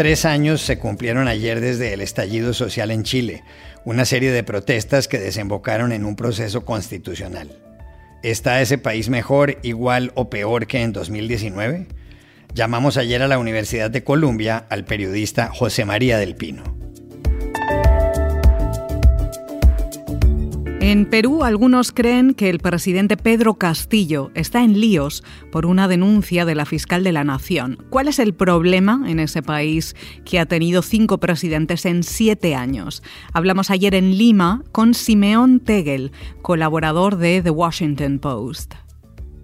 tres años se cumplieron ayer desde el estallido social en Chile, una serie de protestas que desembocaron en un proceso constitucional. ¿Está ese país mejor, igual o peor que en 2019? Llamamos ayer a la Universidad de Columbia al periodista José María del Pino. En Perú, algunos creen que el presidente Pedro Castillo está en líos por una denuncia de la fiscal de la Nación. ¿Cuál es el problema en ese país que ha tenido cinco presidentes en siete años? Hablamos ayer en Lima con Simeón Tegel, colaborador de The Washington Post.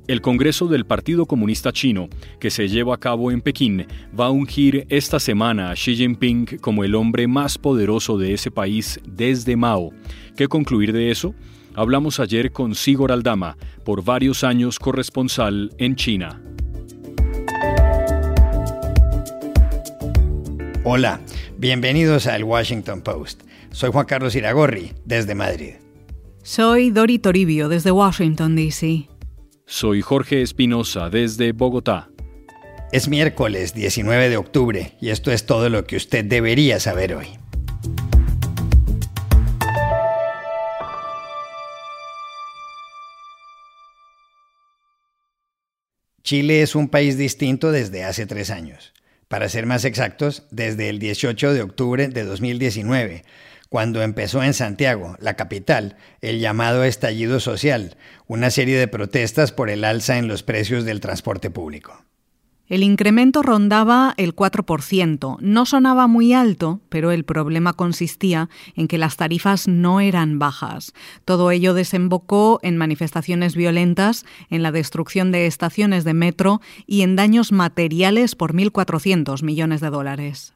El Congreso del Partido Comunista Chino, que se lleva a cabo en Pekín, va a ungir esta semana a Xi Jinping como el hombre más poderoso de ese país desde Mao. ¿Qué concluir de eso? Hablamos ayer con Sigor Aldama, por varios años corresponsal en China. Hola, bienvenidos al Washington Post. Soy Juan Carlos Iragorri, desde Madrid. Soy Dori Toribio, desde Washington, D.C. Soy Jorge Espinosa desde Bogotá. Es miércoles 19 de octubre y esto es todo lo que usted debería saber hoy. Chile es un país distinto desde hace tres años. Para ser más exactos, desde el 18 de octubre de 2019, cuando empezó en Santiago, la capital, el llamado estallido social, una serie de protestas por el alza en los precios del transporte público. El incremento rondaba el 4%. No sonaba muy alto, pero el problema consistía en que las tarifas no eran bajas. Todo ello desembocó en manifestaciones violentas, en la destrucción de estaciones de metro y en daños materiales por 1.400 millones de dólares.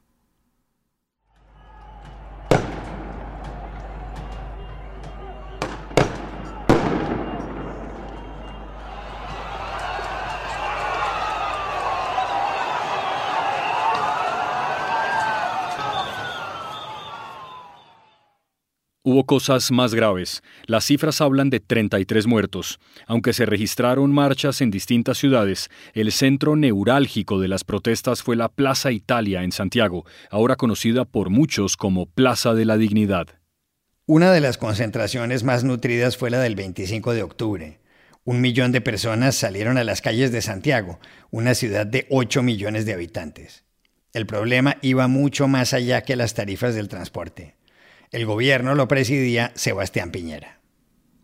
Hubo cosas más graves. Las cifras hablan de 33 muertos. Aunque se registraron marchas en distintas ciudades, el centro neurálgico de las protestas fue la Plaza Italia en Santiago, ahora conocida por muchos como Plaza de la Dignidad. Una de las concentraciones más nutridas fue la del 25 de octubre. Un millón de personas salieron a las calles de Santiago, una ciudad de 8 millones de habitantes. El problema iba mucho más allá que las tarifas del transporte. El gobierno lo presidía Sebastián Piñera.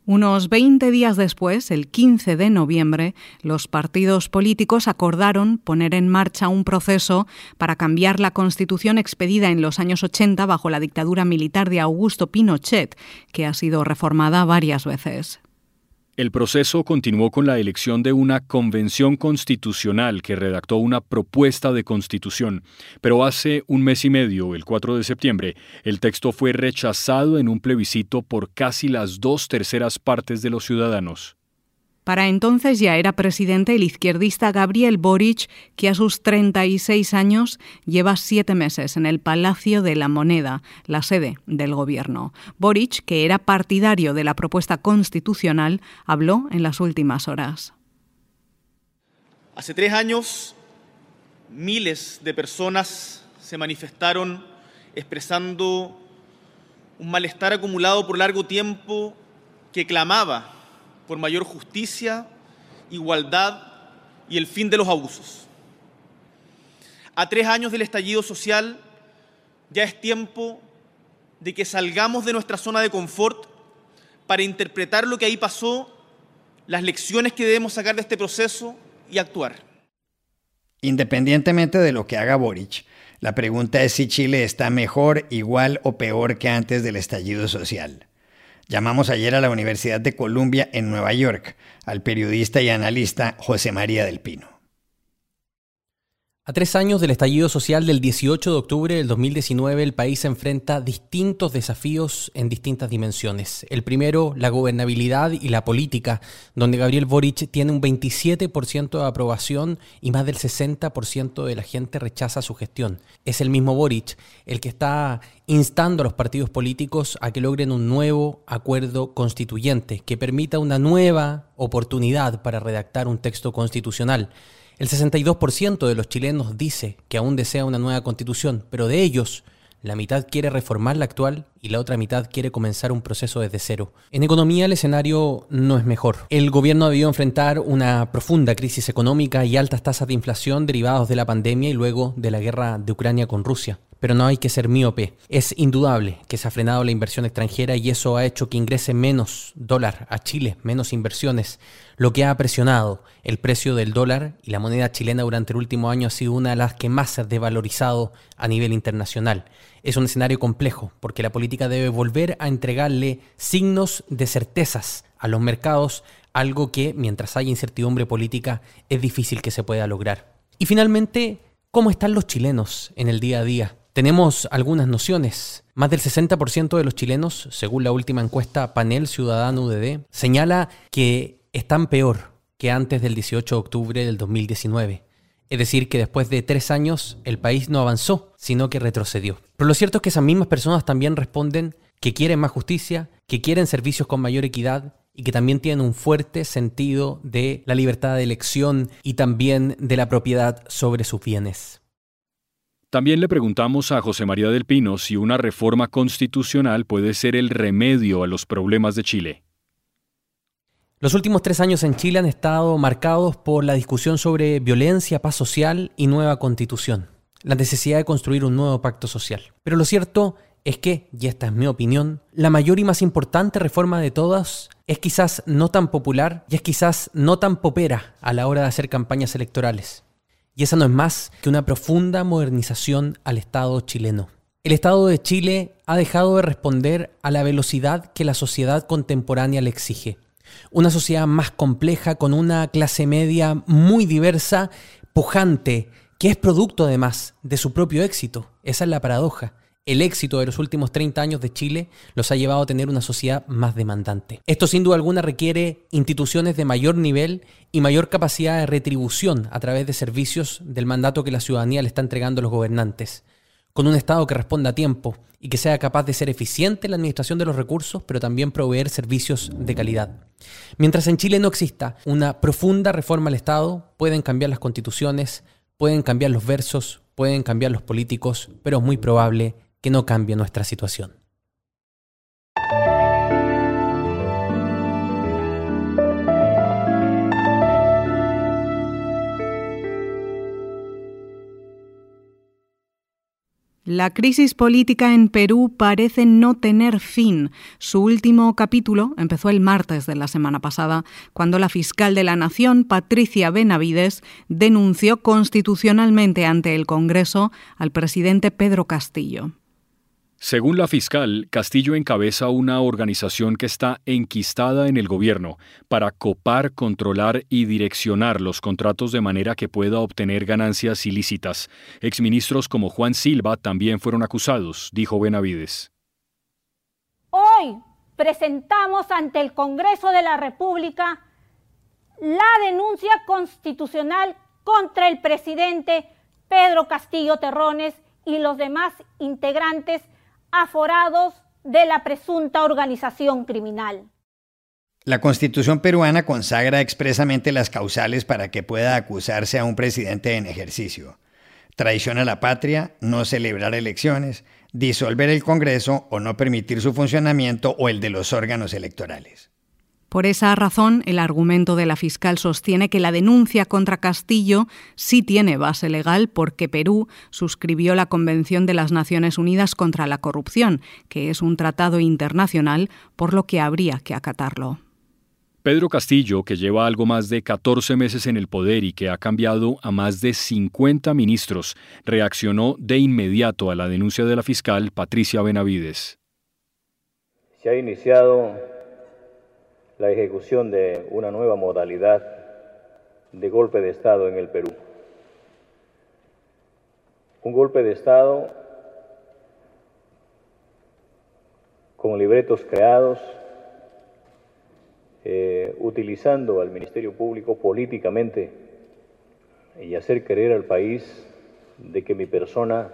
Unos 20 días después, el 15 de noviembre, los partidos políticos acordaron poner en marcha un proceso para cambiar la constitución expedida en los años 80 bajo la dictadura militar de Augusto Pinochet, que ha sido reformada varias veces. El proceso continuó con la elección de una convención constitucional que redactó una propuesta de constitución, pero hace un mes y medio, el 4 de septiembre, el texto fue rechazado en un plebiscito por casi las dos terceras partes de los ciudadanos. Para entonces ya era presidente el izquierdista Gabriel Boric, que a sus 36 años lleva siete meses en el Palacio de la Moneda, la sede del gobierno. Boric, que era partidario de la propuesta constitucional, habló en las últimas horas. Hace tres años, miles de personas se manifestaron expresando un malestar acumulado por largo tiempo que clamaba por mayor justicia, igualdad y el fin de los abusos. A tres años del estallido social, ya es tiempo de que salgamos de nuestra zona de confort para interpretar lo que ahí pasó, las lecciones que debemos sacar de este proceso y actuar. Independientemente de lo que haga Boric, la pregunta es si Chile está mejor, igual o peor que antes del estallido social. Llamamos ayer a la Universidad de Columbia en Nueva York al periodista y analista José María del Pino. A tres años del estallido social del 18 de octubre del 2019, el país enfrenta distintos desafíos en distintas dimensiones. El primero, la gobernabilidad y la política, donde Gabriel Boric tiene un 27% de aprobación y más del 60% de la gente rechaza su gestión. Es el mismo Boric el que está instando a los partidos políticos a que logren un nuevo acuerdo constituyente que permita una nueva oportunidad para redactar un texto constitucional. El 62% de los chilenos dice que aún desea una nueva constitución, pero de ellos, la mitad quiere reformar la actual y la otra mitad quiere comenzar un proceso desde cero. En economía el escenario no es mejor. El gobierno ha debido enfrentar una profunda crisis económica y altas tasas de inflación derivados de la pandemia y luego de la guerra de Ucrania con Rusia pero no hay que ser miope. Es indudable que se ha frenado la inversión extranjera y eso ha hecho que ingrese menos dólar a Chile, menos inversiones, lo que ha presionado el precio del dólar y la moneda chilena durante el último año ha sido una de las que más se ha devalorizado a nivel internacional. Es un escenario complejo porque la política debe volver a entregarle signos de certezas a los mercados, algo que mientras haya incertidumbre política es difícil que se pueda lograr. Y finalmente, ¿cómo están los chilenos en el día a día? Tenemos algunas nociones. Más del 60% de los chilenos, según la última encuesta Panel Ciudadano UDD, señala que están peor que antes del 18 de octubre del 2019. Es decir, que después de tres años el país no avanzó, sino que retrocedió. Pero lo cierto es que esas mismas personas también responden que quieren más justicia, que quieren servicios con mayor equidad y que también tienen un fuerte sentido de la libertad de elección y también de la propiedad sobre sus bienes. También le preguntamos a José María del Pino si una reforma constitucional puede ser el remedio a los problemas de Chile. Los últimos tres años en Chile han estado marcados por la discusión sobre violencia, paz social y nueva constitución, la necesidad de construir un nuevo pacto social. Pero lo cierto es que, y esta es mi opinión, la mayor y más importante reforma de todas es quizás no tan popular y es quizás no tan popera a la hora de hacer campañas electorales. Y esa no es más que una profunda modernización al Estado chileno. El Estado de Chile ha dejado de responder a la velocidad que la sociedad contemporánea le exige. Una sociedad más compleja, con una clase media muy diversa, pujante, que es producto además de su propio éxito. Esa es la paradoja el éxito de los últimos 30 años de Chile los ha llevado a tener una sociedad más demandante. Esto sin duda alguna requiere instituciones de mayor nivel y mayor capacidad de retribución a través de servicios del mandato que la ciudadanía le está entregando a los gobernantes, con un Estado que responda a tiempo y que sea capaz de ser eficiente en la administración de los recursos, pero también proveer servicios de calidad. Mientras en Chile no exista una profunda reforma al Estado, pueden cambiar las constituciones, pueden cambiar los versos, pueden cambiar los políticos, pero es muy probable que no cambie nuestra situación. La crisis política en Perú parece no tener fin. Su último capítulo empezó el martes de la semana pasada, cuando la fiscal de la Nación, Patricia Benavides, denunció constitucionalmente ante el Congreso al presidente Pedro Castillo. Según la fiscal, Castillo encabeza una organización que está enquistada en el gobierno para copar, controlar y direccionar los contratos de manera que pueda obtener ganancias ilícitas. Exministros como Juan Silva también fueron acusados, dijo Benavides. Hoy presentamos ante el Congreso de la República la denuncia constitucional contra el presidente Pedro Castillo Terrones y los demás integrantes aforados de la presunta organización criminal. La constitución peruana consagra expresamente las causales para que pueda acusarse a un presidente en ejercicio. Traición a la patria, no celebrar elecciones, disolver el Congreso o no permitir su funcionamiento o el de los órganos electorales. Por esa razón, el argumento de la fiscal sostiene que la denuncia contra Castillo sí tiene base legal porque Perú suscribió la Convención de las Naciones Unidas contra la Corrupción, que es un tratado internacional, por lo que habría que acatarlo. Pedro Castillo, que lleva algo más de 14 meses en el poder y que ha cambiado a más de 50 ministros, reaccionó de inmediato a la denuncia de la fiscal Patricia Benavides. Se ha iniciado la ejecución de una nueva modalidad de golpe de Estado en el Perú. Un golpe de Estado con libretos creados, eh, utilizando al Ministerio Público políticamente y hacer creer al país de que mi persona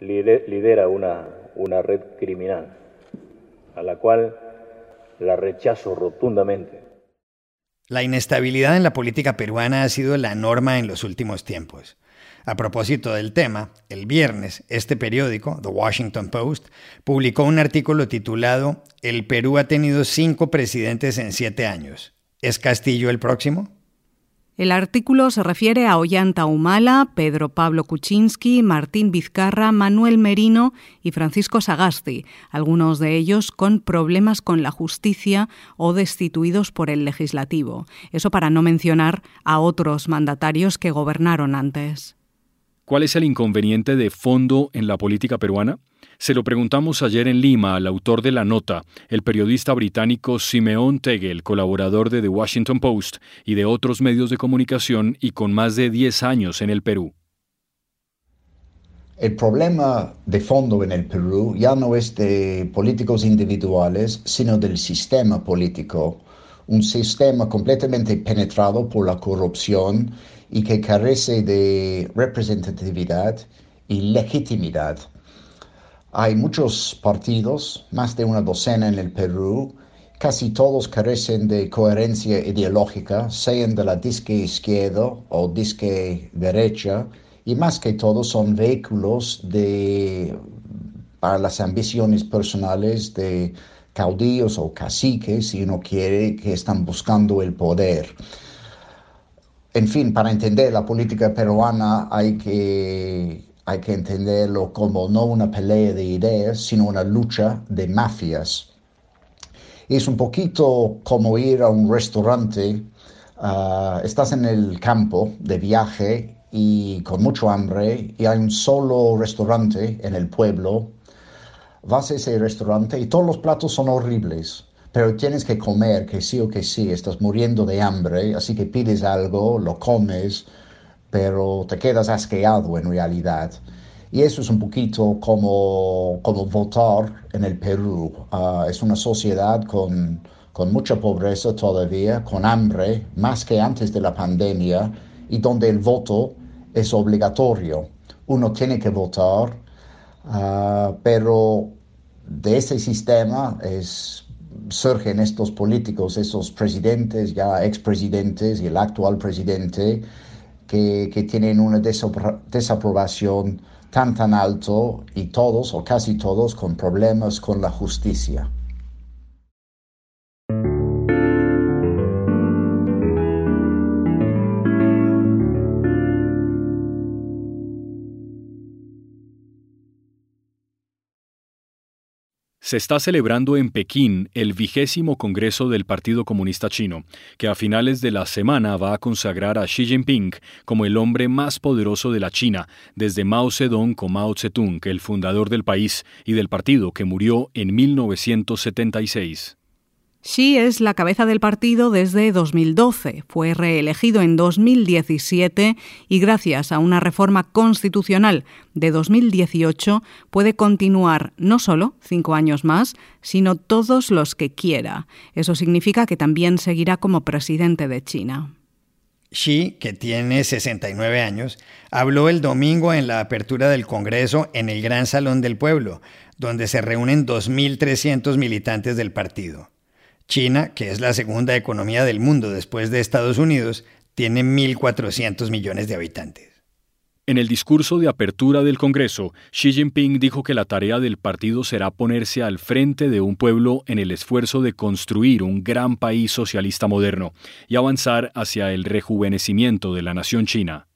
lidera una, una red criminal, a la cual la rechazo rotundamente. La inestabilidad en la política peruana ha sido la norma en los últimos tiempos. A propósito del tema, el viernes este periódico, The Washington Post, publicó un artículo titulado El Perú ha tenido cinco presidentes en siete años. ¿Es Castillo el próximo? El artículo se refiere a Ollanta Humala, Pedro Pablo Kuczynski, Martín Vizcarra, Manuel Merino y Francisco Sagasti, algunos de ellos con problemas con la justicia o destituidos por el legislativo. Eso para no mencionar a otros mandatarios que gobernaron antes. ¿Cuál es el inconveniente de fondo en la política peruana? Se lo preguntamos ayer en Lima al autor de la nota, el periodista británico Simeon Tegel, colaborador de The Washington Post y de otros medios de comunicación y con más de 10 años en el Perú. El problema de fondo en el Perú ya no es de políticos individuales, sino del sistema político, un sistema completamente penetrado por la corrupción y que carece de representatividad y legitimidad. Hay muchos partidos, más de una docena en el Perú, casi todos carecen de coherencia ideológica, sean de la disque izquierda o disque derecha, y más que todos son vehículos de, para las ambiciones personales de caudillos o caciques, si uno quiere, que están buscando el poder. En fin, para entender la política peruana hay que, hay que entenderlo como no una pelea de ideas, sino una lucha de mafias. Es un poquito como ir a un restaurante, ah, estás en el campo de viaje y con mucho hambre y hay un solo restaurante en el pueblo, vas a ese restaurante y todos los platos son horribles pero tienes que comer, que sí o que sí, estás muriendo de hambre, así que pides algo, lo comes, pero te quedas asqueado en realidad. Y eso es un poquito como, como votar en el Perú. Ah, es una sociedad con, con mucha pobreza todavía, con hambre, más que antes de la pandemia, y donde el voto es obligatorio. Uno tiene que votar, ah, pero de ese sistema es surgen estos políticos, esos presidentes, ya expresidentes y el actual presidente, que, que tienen una desaprobación tan tan alto y todos o casi todos con problemas con la justicia. Se está celebrando en Pekín el vigésimo Congreso del Partido Comunista Chino, que a finales de la semana va a consagrar a Xi Jinping como el hombre más poderoso de la China, desde Mao Zedong con Mao Zedong, el fundador del país y del partido que murió en 1976. Xi es la cabeza del partido desde 2012, fue reelegido en 2017 y gracias a una reforma constitucional de 2018 puede continuar no solo cinco años más, sino todos los que quiera. Eso significa que también seguirá como presidente de China. Xi, que tiene 69 años, habló el domingo en la apertura del Congreso en el Gran Salón del Pueblo, donde se reúnen 2.300 militantes del partido. China, que es la segunda economía del mundo después de Estados Unidos, tiene 1.400 millones de habitantes. En el discurso de apertura del Congreso, Xi Jinping dijo que la tarea del partido será ponerse al frente de un pueblo en el esfuerzo de construir un gran país socialista moderno y avanzar hacia el rejuvenecimiento de la nación china.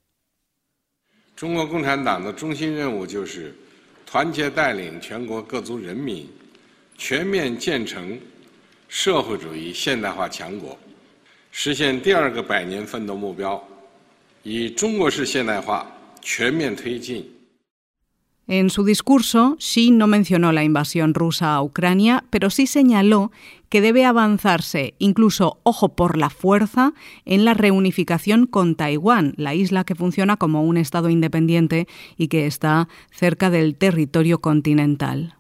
En su discurso, Xi no mencionó la invasión rusa a Ucrania, pero sí señaló que debe avanzarse, incluso, ojo, por la fuerza, en la reunificación con Taiwán, la isla que funciona como un Estado independiente y que está cerca del territorio continental.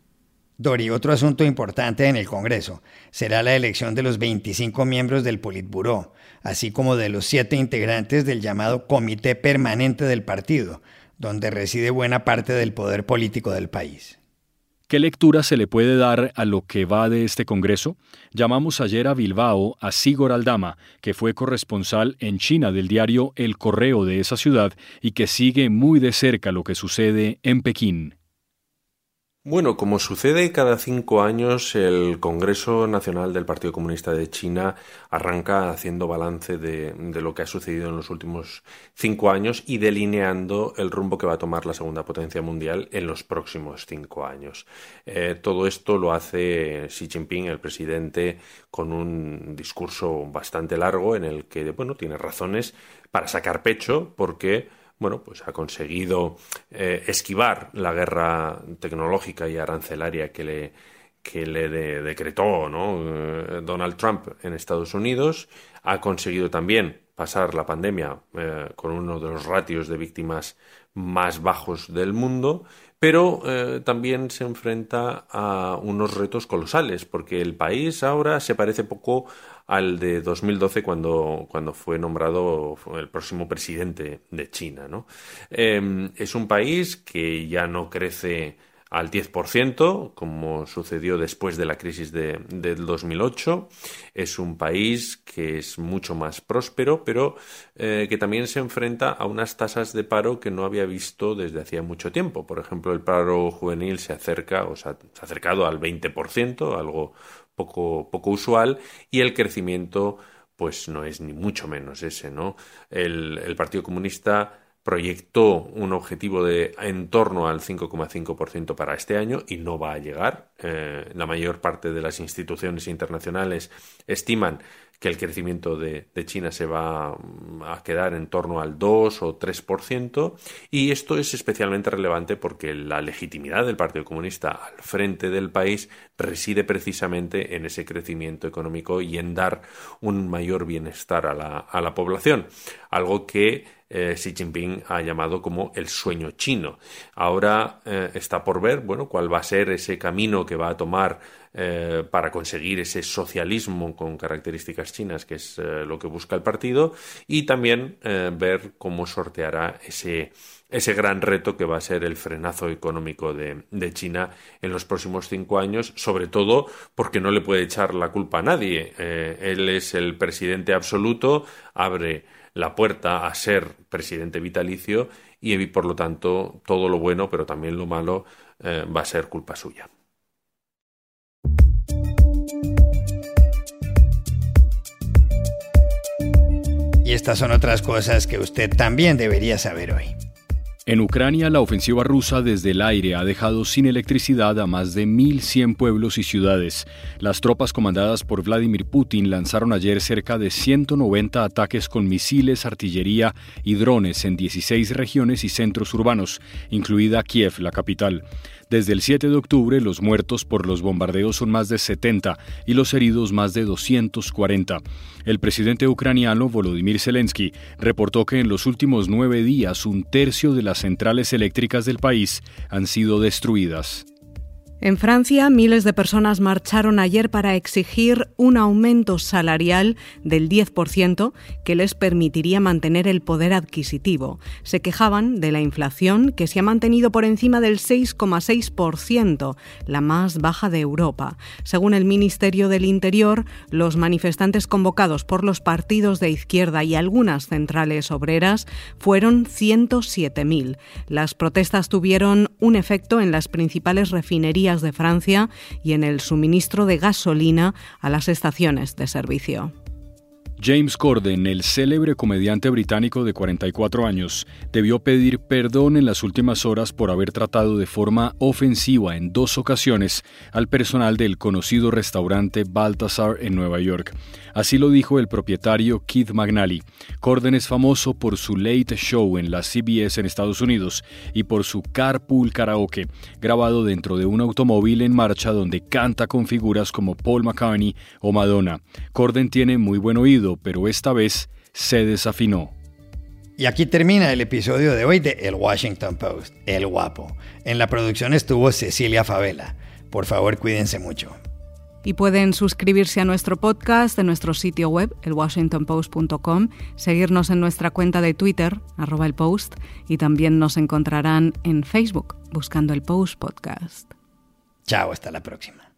Dori, otro asunto importante en el Congreso será la elección de los 25 miembros del Politburó, así como de los siete integrantes del llamado Comité Permanente del Partido, donde reside buena parte del poder político del país. ¿Qué lectura se le puede dar a lo que va de este Congreso? Llamamos ayer a Bilbao a Sigor Aldama, que fue corresponsal en China del diario El Correo de esa ciudad y que sigue muy de cerca lo que sucede en Pekín. Bueno, como sucede cada cinco años, el Congreso Nacional del Partido Comunista de China arranca haciendo balance de, lo que ha sucedido en los últimos cinco años y delineando el rumbo que va a tomar la segunda potencia mundial en los próximos cinco años. Eh, todo esto lo hace Xi Jinping, el presidente, con un discurso bastante largo en el que, bueno, tiene razones para sacar pecho porque bueno, pues ha conseguido eh, esquivar la guerra tecnológica y arancelaria que le, que le decretó eh, Donald Trump en Estados Unidos. Ha conseguido también pasar la pandemia eh, con uno de los ratios de víctimas más bajos del mundo, pero también se enfrenta a unos retos colosales, porque el país ahora se parece poco al de 2012 cuando, cuando fue nombrado el próximo presidente de China. ¿no? Em, es un país que ya no crece al 10%, como sucedió después de la crisis de, del 2008. Es un país que es mucho más próspero, pero eh, que también se enfrenta a unas tasas de paro que no había visto desde hacía mucho tiempo. Por ejemplo, el paro juvenil se acerca, o se ha acercado al 20%, algo poco, poco usual y el crecimiento pues no es ni mucho menos ese, ¿no? El, el Partido Comunista proyectó un objetivo de en torno al 5,5% para este año y no va a llegar. Eh, la mayor parte de las instituciones internacionales estiman que el crecimiento de, China se va mm, a quedar en torno al 2 o 3%, y esto es especialmente relevante porque la legitimidad del Partido Comunista al frente del país reside precisamente en ese crecimiento económico y en dar un mayor bienestar a la, a la población, algo que eh, Xi Jinping ha llamado como el sueño chino. Ahora eh, está por ver, bueno, cuál va a ser ese camino que va a tomar eh, para conseguir ese socialismo con características chinas, que es eh, lo que busca el partido, y también eh, ver cómo sorteará ese, ese gran reto que va a ser el frenazo económico de, de, China en los próximos cinco años, sobre todo porque no le puede echar la culpa a nadie. él es el presidente absoluto, abre la puerta a ser presidente vitalicio y por lo tanto todo lo bueno, pero también lo malo, va a ser culpa suya. Y estas son otras cosas que usted también debería saber hoy. En Ucrania, la ofensiva rusa desde el aire ha dejado sin electricidad a más de 1.100 pueblos y ciudades. Las tropas comandadas por Vladimir Putin lanzaron ayer cerca de 190 ataques con misiles, artillería y drones en 16 regiones y centros urbanos, incluida Kiev, la capital. Desde el 7 de octubre, los muertos por los bombardeos son más de 70 y los heridos más de 240. El presidente ucraniano Volodymyr Zelensky reportó que en los últimos nueve días un tercio de las centrales eléctricas del país han sido destruidas. En Francia, miles de personas marcharon ayer para exigir un aumento salarial del 10% que les permitiría mantener el poder adquisitivo. Se quejaban de la inflación que se ha mantenido por encima del 6,6%, la más baja de Europa. Según el Ministerio del Interior, los manifestantes convocados por los partidos de izquierda y algunas centrales obreras fueron 107.000. Las protestas tuvieron un efecto en las principales refinerías de Francia y en el suministro de gasolina a las estaciones de servicio. James Corden, el célebre comediante británico de 44 años, debió pedir perdón en las últimas horas por haber tratado de forma ofensiva en dos ocasiones al personal del conocido restaurante Balthazar en Nueva York. Así lo dijo el propietario Keith McNally. Corden es famoso por su late show en la CBS en Estados Unidos y por su carpool karaoke, grabado dentro de un automóvil en marcha donde canta con figuras como Paul McCartney o Madonna. Corden tiene muy buen oído pero esta vez se desafinó. Y aquí termina el episodio de hoy de El Washington Post, El Guapo. En la producción estuvo Cecilia Favela. Por favor, cuídense mucho. Y pueden suscribirse a nuestro podcast en nuestro sitio web, elwashingtonpost.com, seguirnos en nuestra cuenta de Twitter, arroba el post, y también nos encontrarán en Facebook, buscando el Post Podcast. Chao, hasta la próxima.